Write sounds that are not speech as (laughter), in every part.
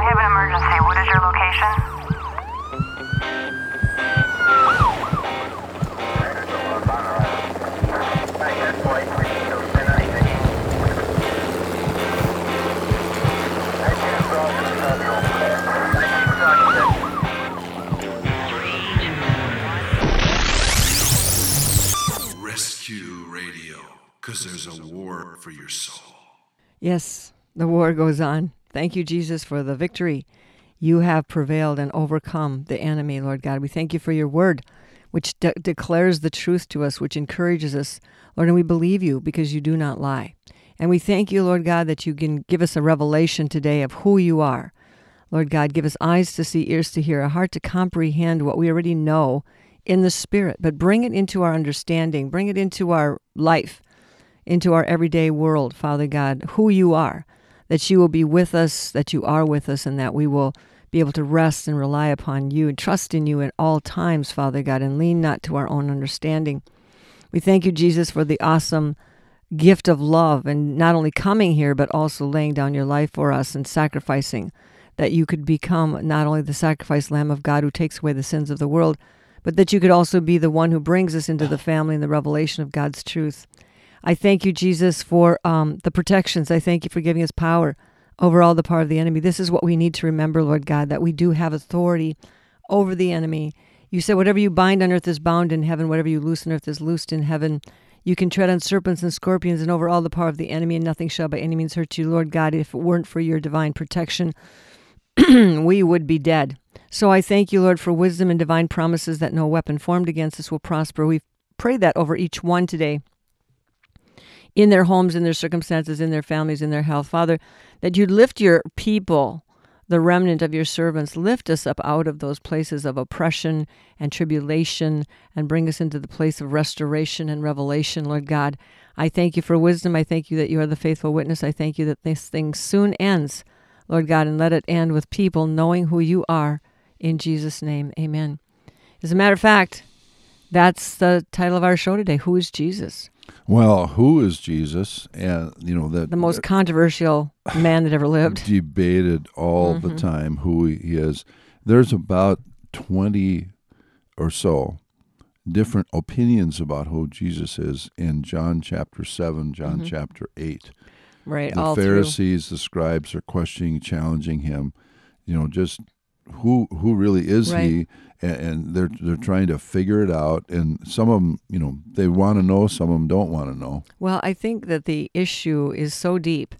I have an emergency. What is your location? Rescue Radio, because there's a war for your soul. Yes, the war goes on. Thank you, Jesus, for the victory. You have prevailed and overcome the enemy, Lord God. We thank you for your word, which de- declares the truth to us, which encourages us, Lord, and we believe you because you do not lie. And we thank you, Lord God, that you can give us a revelation today of who you are. Lord God, give us eyes to see, ears to hear, a heart to comprehend what we already know in the Spirit, but bring it into our understanding, bring it into our life, into our everyday world, Father God, who you are, that you will be with us, that you are with us, and that we will be able to rest and rely upon you and trust in you at all times, Father God, and lean not to our own understanding. We thank you, Jesus, for the awesome gift of love and not only coming here, but also laying down your life for us and sacrificing that you could become not only the sacrificed Lamb of God who takes away the sins of the world, but that you could also be the one who brings us into the family and the revelation of God's truth. I thank you, Jesus, for um, the protections. I thank you for giving us power over all the power of the enemy. This is what we need to remember, Lord God, that we do have authority over the enemy. You said, whatever you bind on earth is bound in heaven, whatever you loose on earth is loosed in heaven. You can tread on serpents and scorpions and over all the power of the enemy, and nothing shall by any means hurt you. Lord God, if it weren't for your divine protection, (clears throat) we would be dead. So I thank you, Lord, for wisdom and divine promises that no weapon formed against us will prosper. We pray that over each one today in their homes, in their circumstances, in their families, in their health. Father, that you lift your people, the remnant of your servants, lift us up out of those places of oppression and tribulation and bring us into the place of restoration and revelation, Lord God. I thank you for wisdom. I thank you that you are the faithful witness. I thank you that this thing soon ends, Lord God, and let it end with people knowing who you are. In Jesus' name, amen. As a matter of fact, that's the title of our show today. Who is Jesus? Well, who is Jesus? And you know that The most controversial man that ever (laughs) lived. debated all Mm-hmm. the time who he is. There's about twenty or so different opinions about who Jesus is in John chapter seven, John Mm-hmm. chapter eight. Right, The all through. Pharisees, the scribes are questioning, challenging him. You know, just who who really is Right. he? And, and they're they're trying to figure it out. And some of them, you know, they want to know. Some of them don't want to know. Well, I think that the issue is so deep.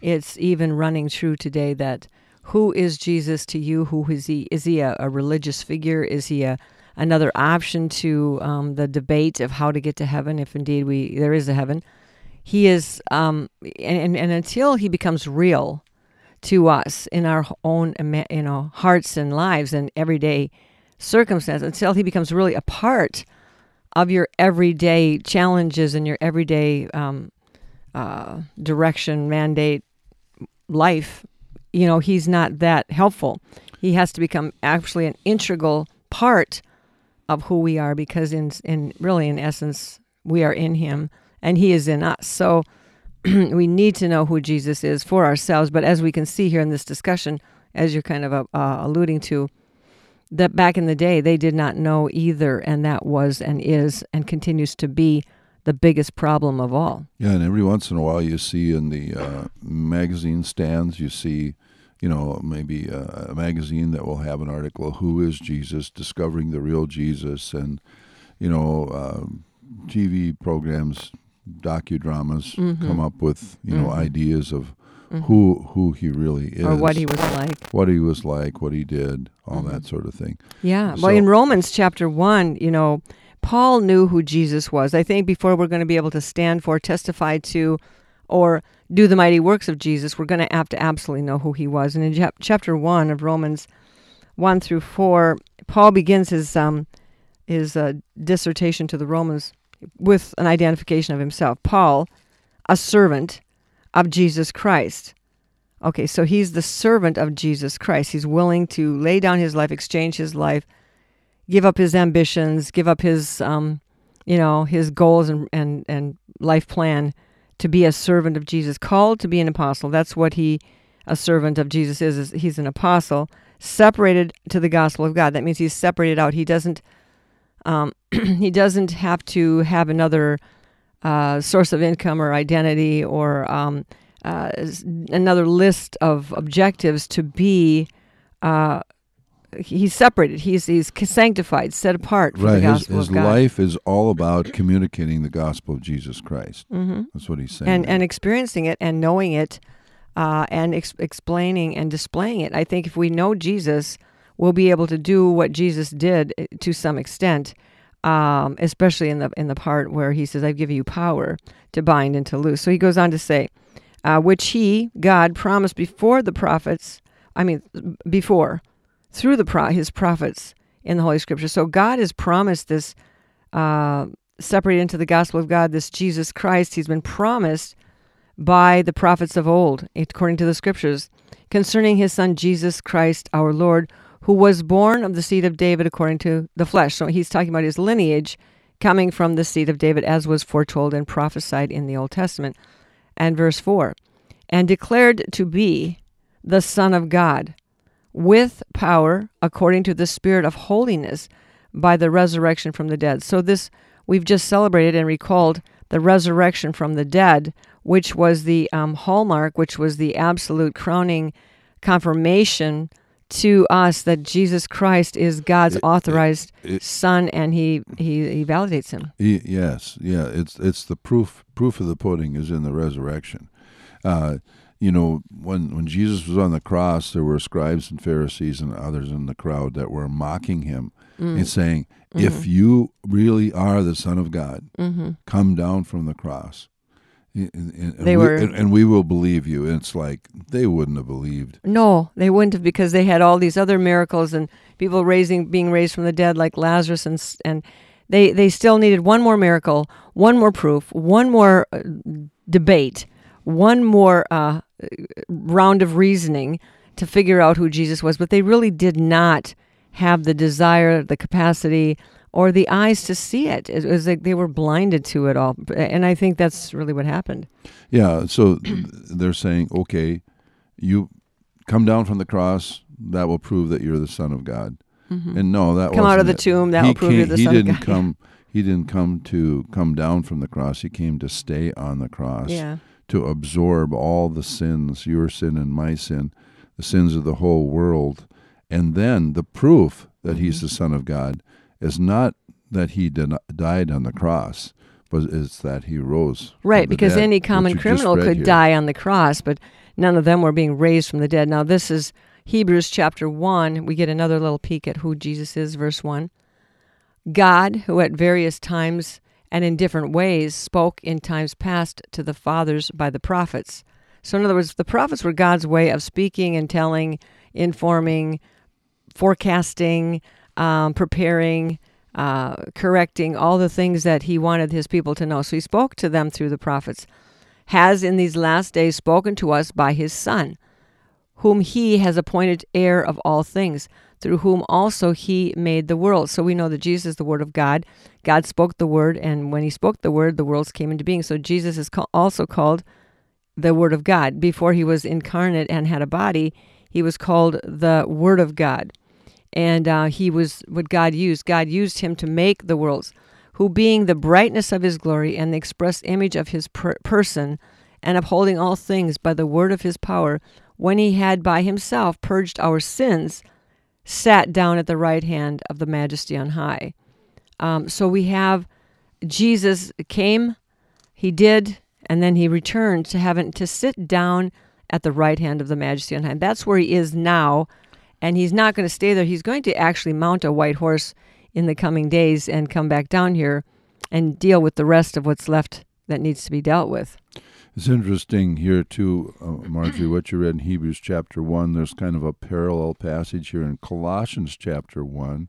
It's even running true today that who is Jesus to you? Who is he? Is he a, a religious figure? Is he a another option to um, the debate of how to get to heaven, if indeed we there is a heaven? He is, um, and, and until he becomes real to us in our own you know hearts and lives and everyday circumstance, until he becomes really a part of your everyday challenges and your everyday um, uh, direction, mandate, life, you know, he's not that helpful. He has to become actually an integral part of who we are because, in, in really, in essence, we are in him and he is in us. So (clears throat) we need to know who Jesus is for ourselves. But as we can see here in this discussion, as you're kind of uh, alluding to, that back in the day they did not know either, and that was and is and continues to be the biggest problem of all. Yeah, and every once in a while you see in the uh, magazine stands, you see, you know, maybe a, a magazine that will have an article, Who is Jesus? Discovering the Real Jesus. And, you know, uh, TV programs, docudramas Mm-hmm. come up with, you know, ideas of who who he really is. or what he was like. What he was like, what he did, all Mm-hmm. that sort of thing. Yeah. So- well, in Romans chapter 1, you know, Paul knew who Jesus was. I think before we're going to be able to stand for, testify to, or do the mighty works of Jesus, we're going to have to absolutely know who he was. And in chap- chapter 1 of Romans 1 through 4, Paul begins his, um, his uh, dissertation to the Romans with an identification of himself. Paul, a servant of Jesus Christ. Okay, so he's the servant of Jesus Christ. He's willing to lay down his life, exchange his life, give up his ambitions, give up his, um, you know, his goals and, and, and life plan to be a servant of Jesus, called to be an apostle. That's what he a servant of Jesus is, is he's an apostle, separated to the gospel of God. That means he's separated out. He doesn't um, (clears throat) he doesn't have to have another uh, source of income or identity or um, uh, another list of objectives to be. Uh, he's separated. He's he's sanctified, set apart for right. the gospel his his life is all about communicating the gospel of Jesus Christ. hmm That's what he's saying. and there. and experiencing it and knowing it, uh, and ex- explaining and displaying it. I think if we know Jesus, we'll be able to do what Jesus did eh, to some extent. Um, especially in the in the part where he says, "I've given you power to bind and to loose." So he goes on to say, uh, "Which he, God, promised before the prophets. I mean, before through the pro- his prophets in the Holy Scripture. So God has promised this uh, separated into the gospel of God, this Jesus Christ. He's been promised by the prophets of old, according to the Scriptures, concerning his Son Jesus Christ, our Lord, who was born of the seed of David according to the flesh. So he's talking about his lineage coming from the seed of David, as was foretold and prophesied in the Old Testament. And verse 4 and declared to be the Son of God with power according to the spirit of holiness by the resurrection from the dead. So this we've just celebrated and recalled the resurrection from the dead, which was the um, hallmark, which was the absolute crowning confirmation to us that Jesus Christ is God's It- authorized it- Son, and he, he he validates him. He, yes, yeah, it's it's the proof proof of the pudding is in the resurrection. Uh, you know, when when Jesus was on the cross, there were scribes and Pharisees and others in the crowd that were mocking him Mm. and saying, "If you really are the Son of God, Mm-hmm. come down from the cross." And, and- and They we, were- and, we will believe you. And it's like they wouldn't have believed. No, they wouldn't have because they had all these other miracles and people raising, being raised from the dead, like Lazarus, and and they they still needed one more miracle, one more proof, one more uh, debate, one more uh, round of reasoning to figure out who Jesus was. But they really did not have the desire, the capacity, or the eyes to see it. It was like they were blinded to it all, and I think that's really what happened. Yeah, so they're saying, okay, you come down from the cross. That will prove that you're the Son of God. And no, that Mm-hmm. Come out of the it. tomb, that he will prove you're the he Son of didn't God. come. He didn't come to come down from the cross. He came to stay on the cross. Yeah. To absorb all the sins, your sin and my sin, the sins of the whole world, and then the proof that Mm-hmm. he's the Son of God is not that he did died on the cross, but it's that he rose. Right, because dead, any common criminal could here. die on the cross, but none of them were being raised from the dead. Now, this is Hebrews chapter 1. We get another little peek at who Jesus is, verse 1. God, who at various times and in different ways spoke in times past to the fathers by the prophets. So, in other words, the prophets were God's way of speaking and telling, informing, forecasting, um, preparing, uh, correcting all the things that he wanted his people to know. So he spoke to them through the prophets, has in these last days spoken to us by his Son, whom he has appointed heir of all things, through whom also he made the world. So we know that Jesus is the Word of God. God spoke the Word, and when he spoke the Word, the worlds came into being. So Jesus is also called the Word of God. Before he was incarnate and had a body, he was called the Word of God and uh, he was what God used. God used him to make the worlds, who being the brightness of his glory and the express image of his per- person, and upholding all things by the word of his power, when he had by himself purged our sins, sat down at the right hand of the Majesty on high. Um, so we have Jesus came, he did, and then he returned to heaven to sit down at the right hand of the Majesty on high. That's where he is now and he's not going to stay there. He's going to actually mount a white horse in the coming days and come back down here and deal with the rest of what's left that needs to be dealt with. It's interesting here too, uh, Marjorie, what you read in Hebrews chapter one. There's kind of a parallel passage here in Colossians chapter one.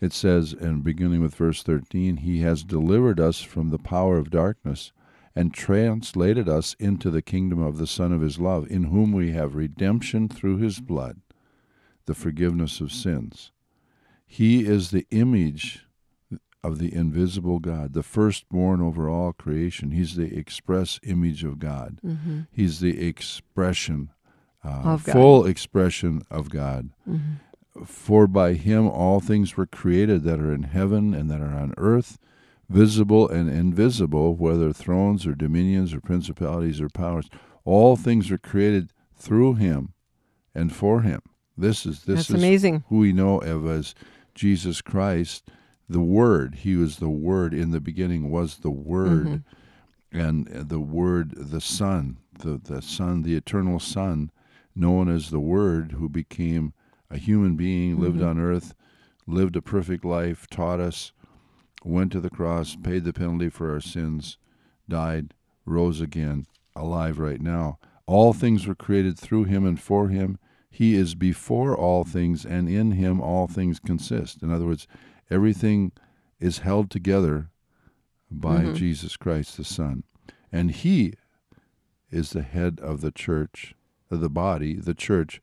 It says, and beginning with verse thirteen, He has delivered us from the power of darkness and translated us into the kingdom of the Son of His love, in whom we have redemption through His blood, the forgiveness of sins. He is the image of the invisible God, the firstborn over all creation. He's the express image of God. He's the expression uh, full expression of God. Mm-hmm. For by him all things were created that are in heaven and that are on earth, visible and invisible, whether thrones or dominions or principalities or powers. All things were created through him and for him. This is this That's is amazing. who we know of as Jesus Christ, the Word. He was the Word. In the beginning was the Word, Mm-hmm. and the Word, the Son, the the Son, the eternal Son, known as the Word, who became a human being, lived Mm-hmm. on earth, lived a perfect life, taught us, went to the cross, paid the penalty for our sins, died, rose again, alive right now. All things were created through him and for him. He is before all things, and in him all things consist. In other words, everything is held together by Mhm. Jesus Christ the Son. And he is the head of the church, of the body, the church,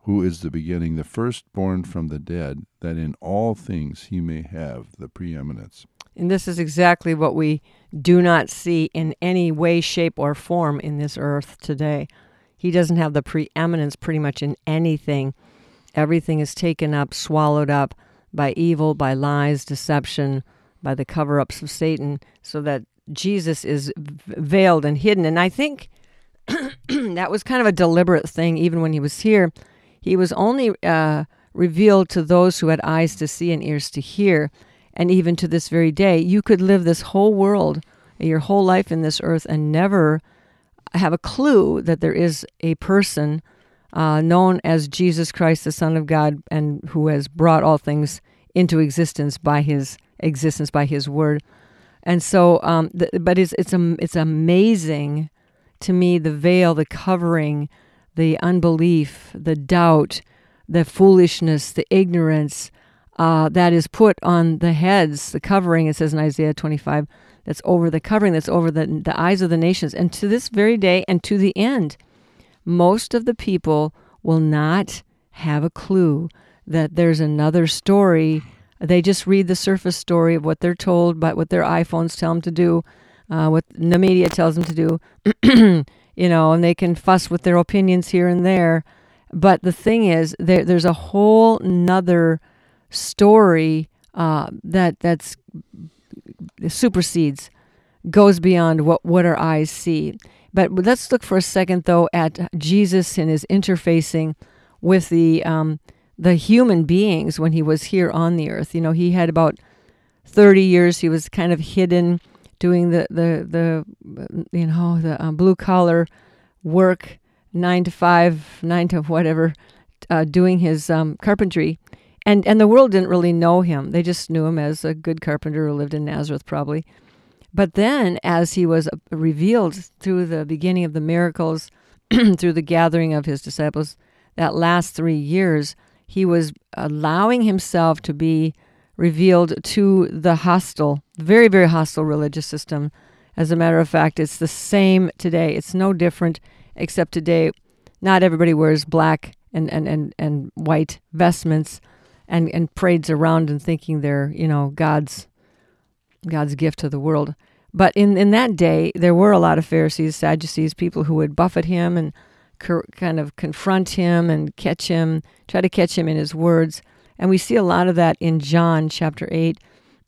who is the beginning, the firstborn from the dead, that in all things he may have the preeminence. And this is exactly what we do not see in any way, shape, or form in this earth today. He doesn't have the preeminence pretty much in anything. Everything is taken up, swallowed up by evil, by lies, deception, by the cover ups of Satan, so that Jesus is veiled and hidden. And I think (clears throat) that was kind of a deliberate thing, even when he was here. He was only uh, revealed to those who had eyes to see and ears to hear. And even to this very day, you could live this whole world, your whole life in this earth, and never have a clue that there is a person uh, known as Jesus Christ, the Son of God, and who has brought all things into existence by His existence, by His Word. And so, um, th- but it's it's am- it's amazing to me the veil, the covering, the unbelief, the doubt, the foolishness, the ignorance uh, that is put on the heads, the covering. It says in Isaiah 25, that's over the covering, that's over the the eyes of the nations, and to this very day and to the end, most of the people will not have a clue that there's another story. They just read the surface story of what they're told, but what their iPhones tell them to do, uh, what the media tells them to do, (clears throat) you know, and they can fuss with their opinions here and there. But the thing is, there, there's a whole nother story uh, that that's supersedes, goes beyond what, what our eyes see. But let's look for a second, though, at Jesus and his interfacing with the um, the human beings when he was here on the earth. You know, he had about thirty years. He was kind of hidden, doing the the the you know the um, blue collar work, nine to five, nine to whatever, uh, doing his um, carpentry. And, and the world didn't really know him. They just knew him as a good carpenter who lived in Nazareth, probably. But then, as he was uh, revealed through the beginning of the miracles, (clears throat) through the gathering of his disciples, that last three years, he was allowing himself to be revealed to the hostile, very, very hostile religious system. As a matter of fact, it's the same today. It's no different, except today, not everybody wears black and, and, and, and white vestments and, and parades around and thinking they're, you know, God's God's gift to the world. But in, in that day, there were a lot of Pharisees, Sadducees, people who would buffet him and cur- kind of confront him and catch him, try to catch him in his words. And we see a lot of that in John chapter 8.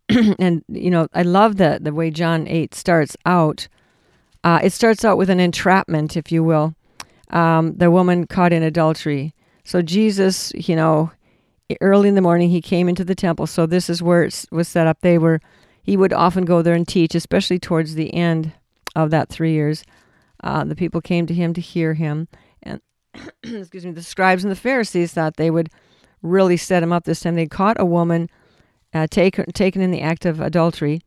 (clears throat) and, you know, I love the, the way John 8 starts out. Uh, it starts out with an entrapment, if you will. Um, the woman caught in adultery. So Jesus, you know, early in the morning, he came into the temple. So this is where it was set up. They were he would often go there and teach, especially towards the end of that three years. Uh, the people came to him to hear him, and (clears throat) excuse me, the scribes and the Pharisees thought they would really set him up this time. They caught a woman uh, take, taken in the act of adultery,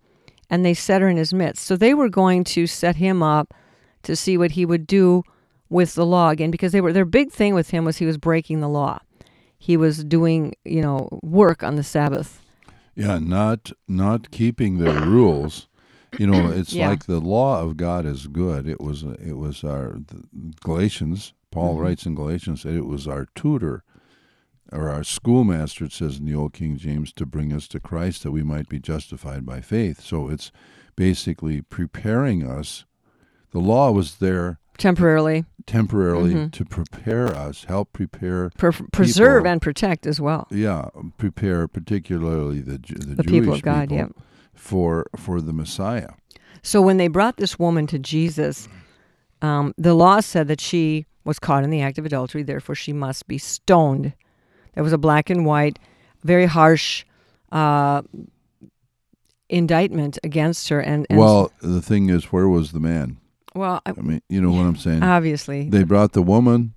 and they set her in his midst. So they were going to set him up to see what he would do with the law again, because they were their big thing with him was he was breaking the law. He was doing, you know, work on the Sabbath. Yeah, not not keeping the rules. You know, (coughs) it's Yeah. like the law of God is good. It was it was our the Galatians. Paul Mm-hmm. writes in Galatians that it was our tutor or our schoolmaster. It says in the old King James to bring us to Christ that we might be justified by faith. So it's basically preparing us The law was there temporarily temporarily Mm-hmm. to prepare us, help prepare, per- preserve People- and protect as well. yeah, prepare particularly the the, The Jewish people of God, people yep. for for the Messiah. So when they brought this woman to Jesus, um, the law said that she was caught in the act of adultery, therefore she must be stoned. There was a black and white, very harsh uh, indictment against her. And, and well, the thing is, where was the man? Well, I- I mean, you know what I'm saying? obviously, they brought the woman.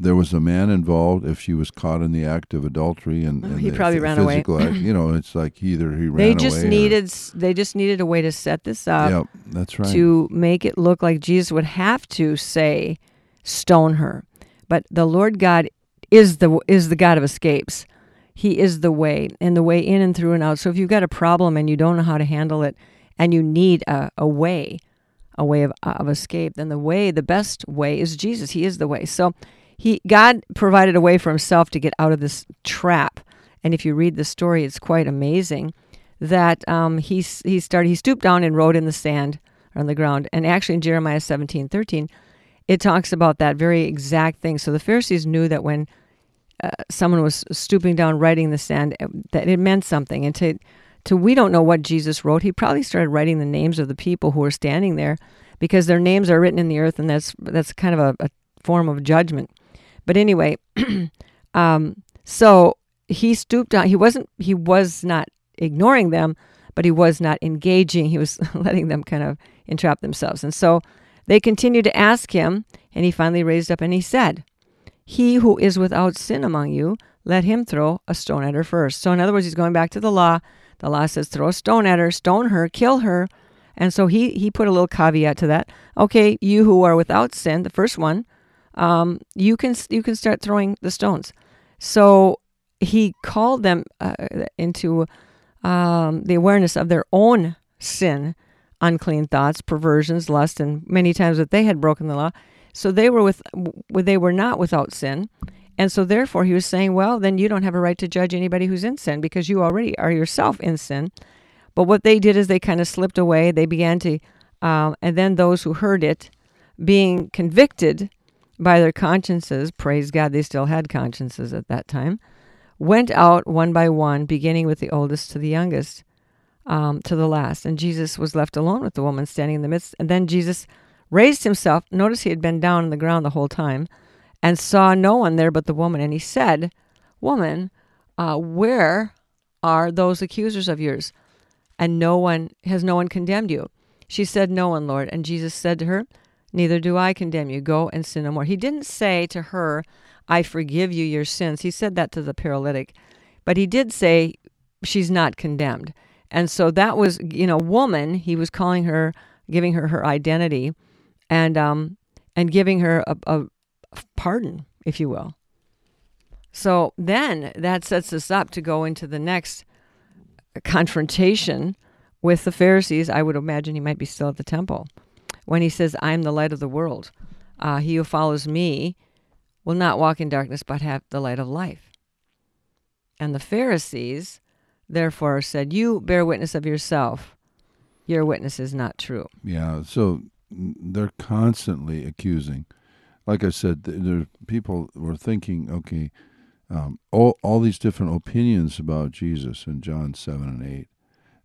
There was a man involved. If she was caught in the act of adultery and, Oh, and he the probably ph- ran away. act, you know, it's like either he ran they just or- needed s- they just needed a way to set this up Yep, that's right. to make it look like Jesus would have to say, "Stone her," but the Lord God is the is the God of escapes. He is the way and the way in and through and out. So if you've got a problem and you don't know how to handle it, and you need a, a way, a way of, of escape, then the way, the best way, is Jesus. He is the way. So he God provided a way for himself to get out of this trap. And if you read the story, it's quite amazing that um, he he started he stooped down and wrote in the sand on the ground. And actually in Jeremiah seventeen thirteen, it talks about that very exact thing. So the Pharisees knew that when uh, someone was stooping down writing in the sand, uh, that it meant something. And to to we don't know what Jesus wrote. He probably started writing the names of the people who were standing there because their names are written in the earth, and that's that's kind of a, a form of judgment. But anyway, (clears throat) um, so he stooped down. He wasn't. He was not ignoring them, but he was not engaging. He was (laughs) letting them kind of entrap themselves. And so they continued to ask him, and he finally raised up and he said, "He who is without sin among you, let him throw a stone at her first. So in other words, he's going back to the law. The law says throw a stone at her, stone her, kill her. And so he he put a little caveat to that. Okay, you who are without sin, the first one, um, you can you can start throwing the stones. So he called them uh, into um, the awareness of their own sin, unclean thoughts, perversions, lust, and many times that they had broken the law. So they were with they were not without sin, and so therefore he was saying, well, then you don't have a right to judge anybody who's in sin because you already are yourself in sin. But what they did is they kind of slipped away. They began to, um, and then those who heard it, being convicted by their consciences, praise God, they still had consciences at that time, went out one by one, beginning with the oldest to the youngest, um, to the last. And Jesus was left alone with the woman standing in the midst. And then Jesus raised himself. Notice he had been down on the ground the whole time and saw no one there but the woman. And he said, Woman, uh, where are those accusers of yours? And no one has no one condemned you. She said, No one, Lord. And Jesus said to her, Neither do I condemn you. Go and sin no more. He didn't say to her, I forgive you your sins. He said that to the paralytic. But he did say, She's not condemned. And so that was, you know, woman, he was calling her, giving her her identity and um and giving her a, a pardon, if you will. So then that sets us up to go into the next confrontation with the Pharisees. I would imagine he might be still at the temple when he says, I'm the light of the world. Uh, he who follows me will not walk in darkness, but have the light of life. And the Pharisees, therefore, said, You bear witness of yourself. Your witness is not true. Yeah, so they're constantly accusing. Like I said, there people were thinking, okay, um, all all these different opinions about Jesus in John seven and eight.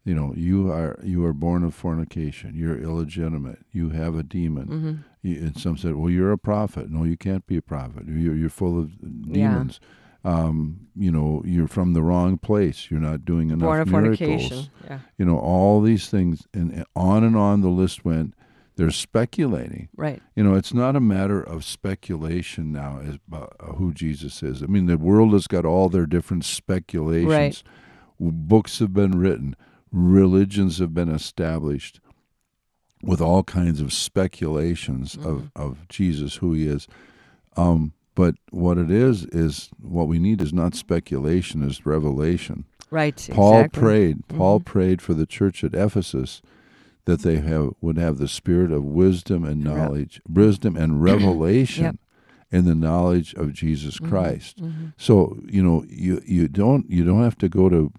You know, you are you are born of fornication. You're illegitimate. You have a demon. Mm-hmm. You, and some said, well, you're a prophet. No, you can't be a prophet. You're you're full of Yeah. demons. Um, you know, you're from the wrong place. You're not doing enough Born of miracles fornication. Yeah. you know all these things and on and on the list went they're speculating Right. you know it's not a matter of speculation now as about who jesus is i mean the world has got all their different speculations Right. books have been written religions have been established with all kinds of speculations Mm-hmm. of, of jesus who he is um, but what it is is what we need is not speculation is revelation Right. Paul exactly. prayed. Paul Mhm. prayed for the church at Ephesus that they have would have the spirit of wisdom and Re- knowledge, wisdom and (clears throat) revelation Yep. in the knowledge of Jesus Mhm, Christ. mhm. So you know you you don't you don't have to go to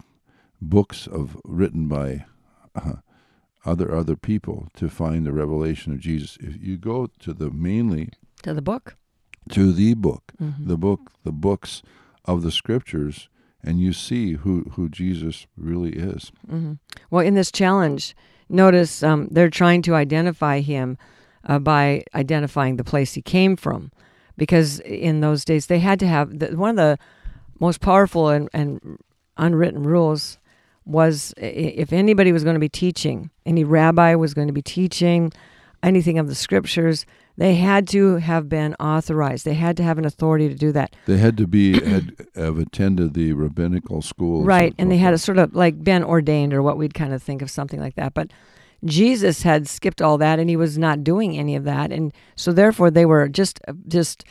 books of written by uh, other other people to find the revelation of Jesus. If you go to the mainly To the book. to the book, Mhm. the book, the books of the scriptures, and you see who who Jesus really is. hmm Well, in this challenge, notice um, they're trying to identify him uh, by identifying the place he came from, because in those days they had to have the, one of the most powerful and, and unwritten rules was if anybody was going to be teaching, any rabbi was going to be teaching anything of the scriptures, they had to have been authorized. They had to have an authority to do that. They had to be had have attended the rabbinical school, Right, and they had a sort of like been ordained, or what we'd kind of think of something like that. But Jesus had skipped all that, and he was not doing any of that, and so therefore they were just just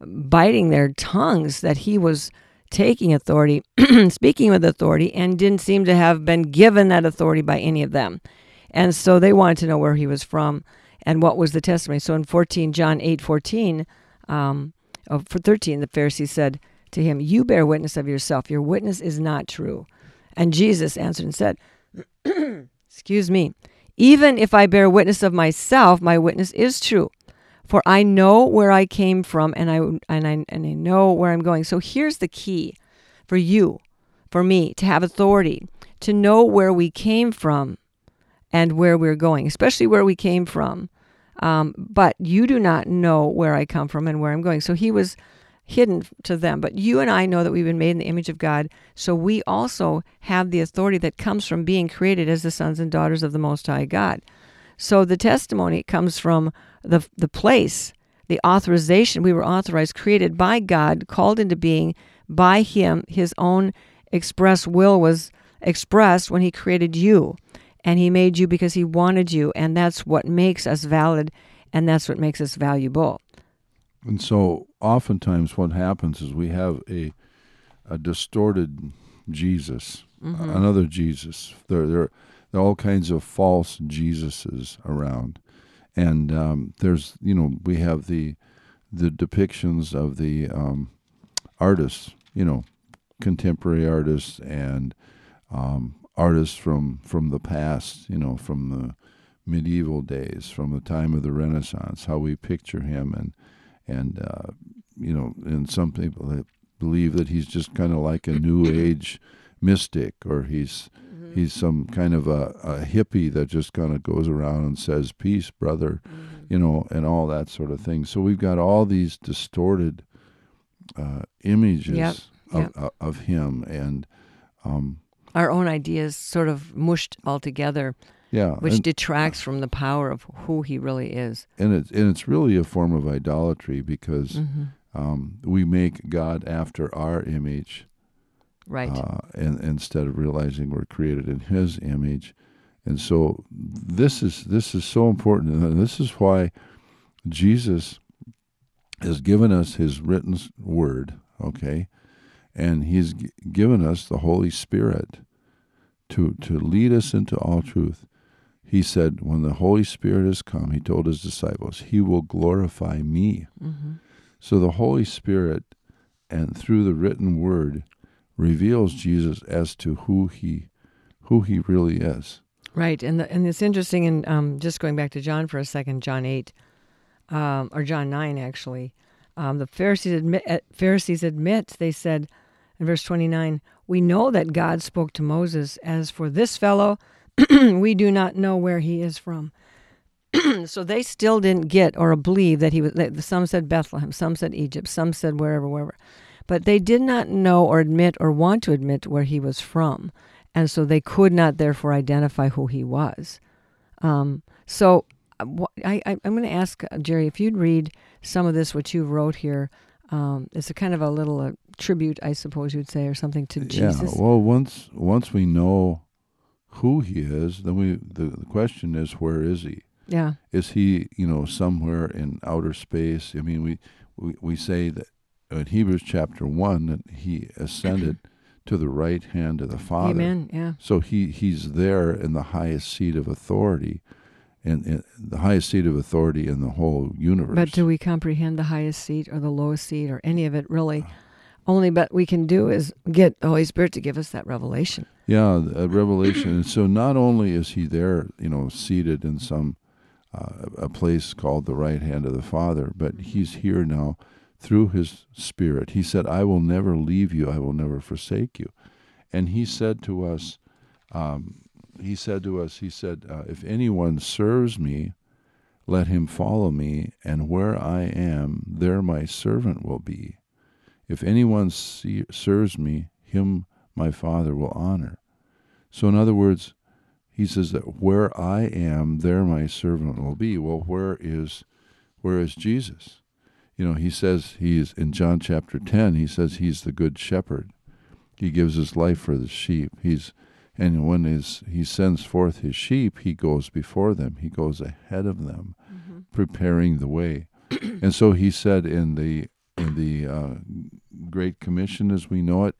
biting their tongues that he was taking authority, (clears throat) speaking with authority, and didn't seem to have been given that authority by any of them, and so they wanted to know where he was from and what was the testimony. So in fourteen John eight fourteen, um, oh, for thirteen, the Pharisees said to him, You bear witness of yourself. Your witness is not true. And Jesus answered and said, (clears throat) Excuse me, even if I bear witness of myself, my witness is true. For I know where I came from and I and I and I know where I'm going. So here's the key for you, for me, to have authority, to know where we came from and where we're going, especially where we came from. Um, but you do not know where I come from and where I'm going. So he was hidden to them. But you and I know that we've been made in the image of God. So we also have the authority that comes from being created as the sons and daughters of the Most High God. So the testimony comes from the, the place, the authorization. We were authorized, created by God, called into being by Him. His own express will was expressed when He created you. And He made you because He wanted you. And that's what makes us valid and that's what makes us valuable. And so, oftentimes, what happens is we have a a distorted Jesus, Mm-hmm. another Jesus. There, there, there are all kinds of false Jesuses around, and um, there's, you know, we have the the depictions of the um, artists, you know, contemporary artists and um, artists from from the past, you know, from the medieval days, from the time of the Renaissance, how we picture him, and and uh, you know, and some people that believe that he's just kind of like a new age mystic, or he's he's some kind of a, a hippie that just kind of goes around and says peace, brother, you know, and all that sort of thing. So we've got all these distorted uh, images Yep, of, yep. of of him, and um, Our own ideas sort of mushed all together, yeah, which and, detracts from the power of who he really is. and it's and it's really a form of idolatry because Mm-hmm. um, we make God after our image. Right. uh, and instead of realizing we're created in His image, and so this is this is so important, and this is why Jesus has given us His written word, okay, and He's g- given us the Holy Spirit to to lead us into all truth. He said, when the Holy Spirit has come, He told His disciples, He will glorify Me. mm-hmm. So the Holy Spirit, and through the written word, reveals Jesus as to who he who he really is. Right, and the, and it's interesting. And um, just going back to John for a second, John eight, um, or John nine actually, um, the Pharisees admit uh, Pharisees admit they said in verse twenty nine, we know that God spoke to Moses. As for this fellow, (clears throat) we do not know where he is from. (clears throat) so they still didn't get or believe that he was. Some said Bethlehem, some said Egypt, some said wherever, wherever, but they did not know or admit or want to admit where he was from and so they could not therefore identify who he was. Um, so uh, I, I'm going to ask uh, Jerry if you'd read some of this what you wrote here. Um, it's a kind of a little uh, tribute, I suppose you'd say, or something to Jesus. Yeah. Well, once once we know who he is, then we the, the question is where is he? yeah, Is he you know somewhere in outer space? I mean, we we, we say that in Hebrews chapter one that he ascended to the right hand of the Father. Amen. Yeah, So he he's there in the highest seat of authority, and, and the highest seat of authority in the whole universe. but do we comprehend the highest seat or the lowest seat or any of it really? Only but we can do is get the Holy Spirit to give us that revelation. Yeah, a revelation. and so not only is he there, you know, seated in some uh, a place called the right hand of the Father, but he's here now through his Spirit. He said, "I will never leave you. I will never forsake you." And he said to us, um, he said to us, he said, uh, "If anyone serves me, let him follow me, and where I am, there my servant will be. If anyone see, serves me, him my Father will honor." So, in other words, he says that where I am, there my servant will be. Well, where is where is Jesus? You know, he says he's in John chapter ten. He says he's the good shepherd. He gives his life for the sheep. He's and when his, he sends forth his sheep, he goes before them. He goes ahead of them, mm-hmm. preparing the way. (clears throat) and so he said in the in the uh, Great Commission, as we know it,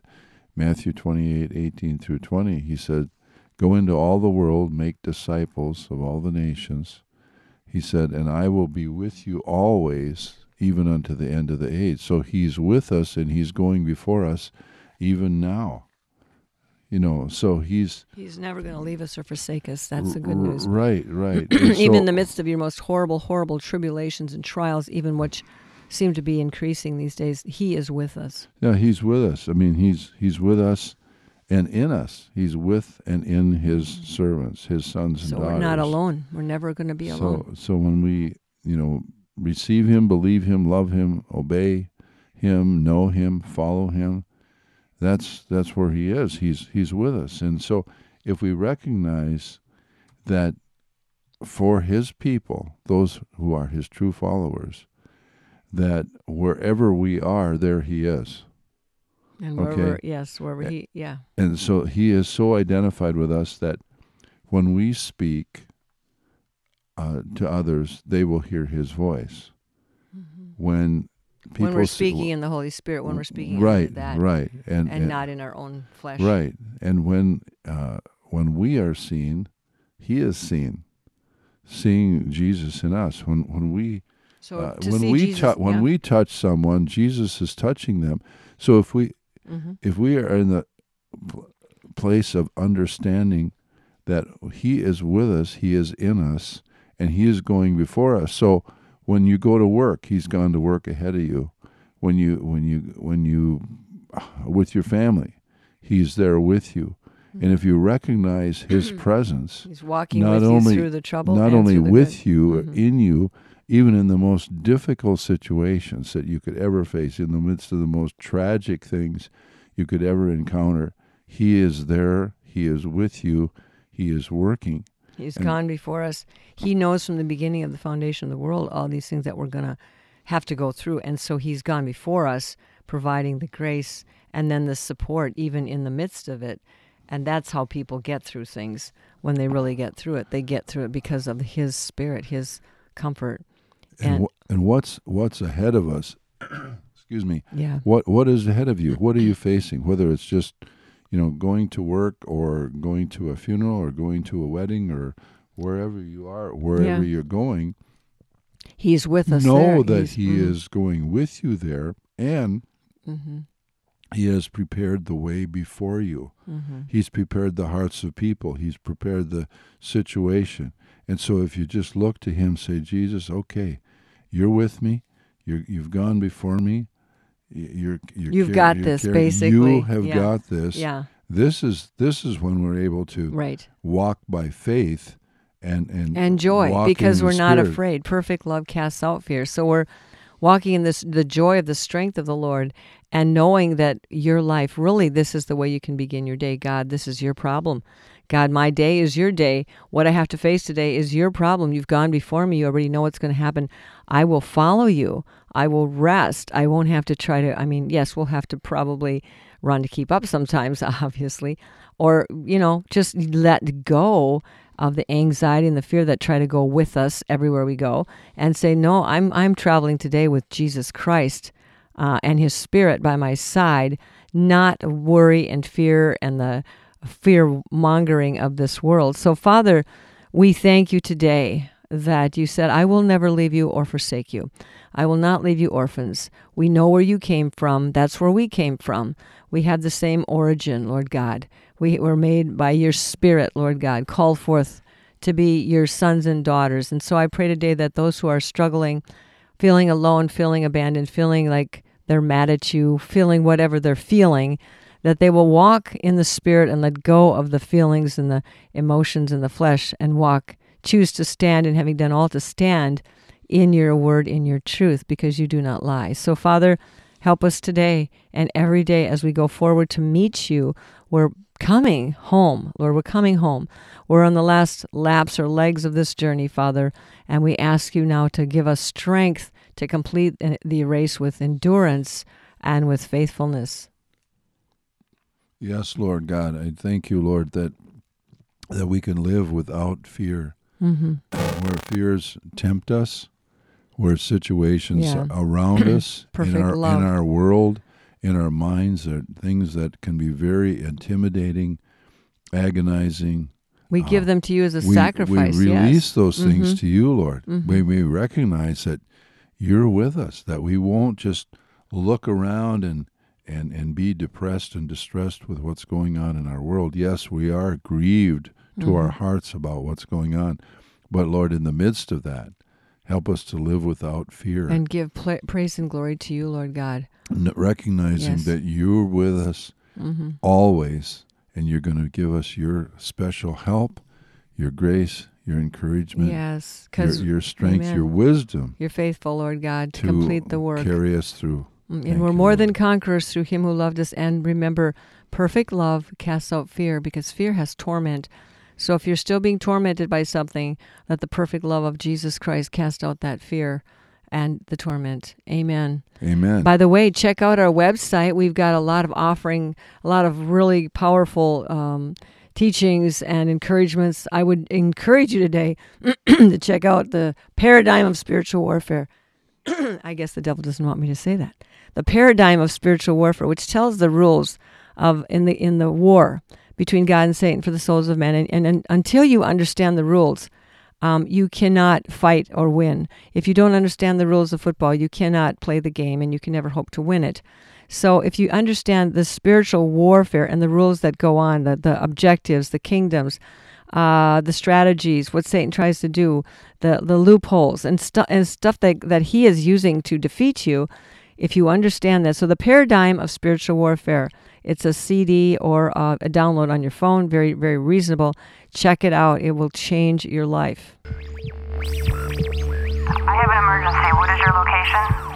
Matthew 28, 18 through 20, he said, Go into all the world, make disciples of all the nations. He said, And I will be with you always, even unto the end of the age. So he's with us and he's going before us even now. You know, so he's he's never going to leave us or forsake us. That's the good news. Right, right. (clears throat) even so, in the midst of your most horrible, horrible tribulations and trials, even which seem to be increasing these days, he is with us. Yeah, he's with us. I mean, he's he's with us and in us. He's with and in his servants, his sons and so daughters. we're not alone. We're never going to be so, alone. So when we, you know, receive him, believe him, love him, obey him, know him, follow him, that's that's where he is. He's he's with us. And so if we recognize that for his people, those who are his true followers, that wherever we are, there he is. And wherever, okay. yes, wherever he, yeah. And so he is so identified with us that when we speak uh, to others, they will hear his voice. Mm-hmm. When people when we're speaking in the Holy Spirit, when we're speaking right, that, right, and, and, and not in our own flesh, right, and when uh, when we are seen, He is seen, seeing Jesus in us. When when we so uh, when we Jesus, tu- when we touch someone, Jesus is touching them. So if we mm-hmm. if we are in the pl- place of understanding that He is with us, He is in us, and He is going before us. So when you go to work, He's gone to work ahead of you. When you when you when you uh, with your family, He's there with you. Mm-hmm. And if you recognize His (clears throat) presence, He's walking not with only, you through the trouble, not only with good. you, Mhm. in you, even in the most difficult situations that you could ever face, in the midst of the most tragic things you could ever encounter, He is there. He is with you. He is working. He's And- gone before us. He knows from the beginning of the foundation of the world all these things that we're going to have to go through. And so he's gone before us, providing the grace and then the support, even in the midst of it. And that's how people get through things when they really get through it. They get through it because of his spirit, his comfort. And And- wh- and what's what's ahead of us? (clears throat) excuse me. Yeah. What what is ahead of you? What are you facing? Whether it's just you know going to work or going to a funeral or going to a wedding or wherever you are, wherever Yeah. you're going, He's with us. know there. that He's- he mm, is going with you there and mhm, he has prepared the way before you. mhm. He's prepared the hearts of people. He's prepared the situation. And so if you just look to him, say, Jesus, okay, you're with me. You're, you've gone before me. You're, you're You've car- got you're this, basically. You have Yeah. got this. Yeah, This is this is when we're able to right. walk by faith and and and joy because we're not afraid perfect love casts out fear so we're walking in this the joy of the strength of the lord and knowing that your life really this is the way you can begin your day. God this is your problem. God my day is your day. What i have to face today is your problem. You've gone before me. You already know what's going to happen. I will follow you. I will rest. I won't have to try to i mean yes we'll have to probably run to keep up sometimes (laughs) obviously or you know just let go of the anxiety and the fear that try to go with us everywhere we go and say no i'm i'm traveling today with jesus christ uh, and his spirit by my side not worry and fear and the fear mongering of this world so father we thank you today that you said i will never leave you or forsake you I will not leave you orphans. We know where you came from. That's where we came from. We have the same origin, Lord God. We were made by your Spirit, Lord God, called forth to be your sons and daughters. And so I pray today that those who are struggling, feeling alone, feeling abandoned, feeling like they're mad at you, feeling whatever they're feeling, that they will walk in the Spirit and let go of the feelings and the emotions and the flesh and walk, choose to stand, and having done all to stand in your word, in your truth, because you do not lie. So, Father, help us today and every day as we go forward to meet you. We're coming home, Lord. We're coming home. We're on the last laps or legs of this journey, Father, and we ask you now to give us strength to complete the race with endurance and with faithfulness. Yes, Lord God, I thank you, Lord, that that we can live without fear. Mm-hmm. Where fears tempt us, where situations Yeah. around us (clears throat) in our love. in our world, in our minds are things that can be very intimidating, agonizing. We give them to you as a we, sacrifice. We release yes. those things Mhm. to you, Lord. Mhm. We, we recognize that you're with us, that we won't just look around and, and, and be depressed and distressed with what's going on in our world. Yes, we are grieved to our Mm-hmm. hearts about what's going on. But Lord, in the midst of that, help us to live without fear, And give pla praise and glory to you, Lord God. Recognizing Yes. that you're with us hmm always, and you're going to give us your special help, your grace, your encouragement, Yes, your, your strength, Amen. your wisdom you're faithful, Lord God, to, to complete the work. carry us through. Mm, Thank and we're you, more Lord. than conquerors through him who loved us. And remember, perfect love casts out fear because fear has torment. So if you're still being tormented by something, let the perfect love of Jesus Christ cast out that fear and the torment. Amen. Amen. By the way, check out our website. We've got a lot of offering, a lot of really powerful um, teachings and encouragements. I would encourage you today (clears throat) to check out the paradigm of spiritual warfare. (clears throat) I guess the devil doesn't want me to say that. The paradigm of spiritual warfare, which tells the rules of in the in the war between God and Satan for the souls of men, and, and, and until you understand the rules, um, you cannot fight or win. If you don't understand the rules of football, you cannot play the game, and you can never hope to win it. So, if you understand the spiritual warfare and the rules that go on, the, the objectives, the kingdoms, uh, the strategies, what Satan tries to do, the the loopholes and stuff and stuff that that he is using to defeat you, if you understand that. So, the paradigm of spiritual warfare. It's a CD or uh, a download on your phone. Very very reasonable. Check it out. It will change your life. I have an emergency. What is your location?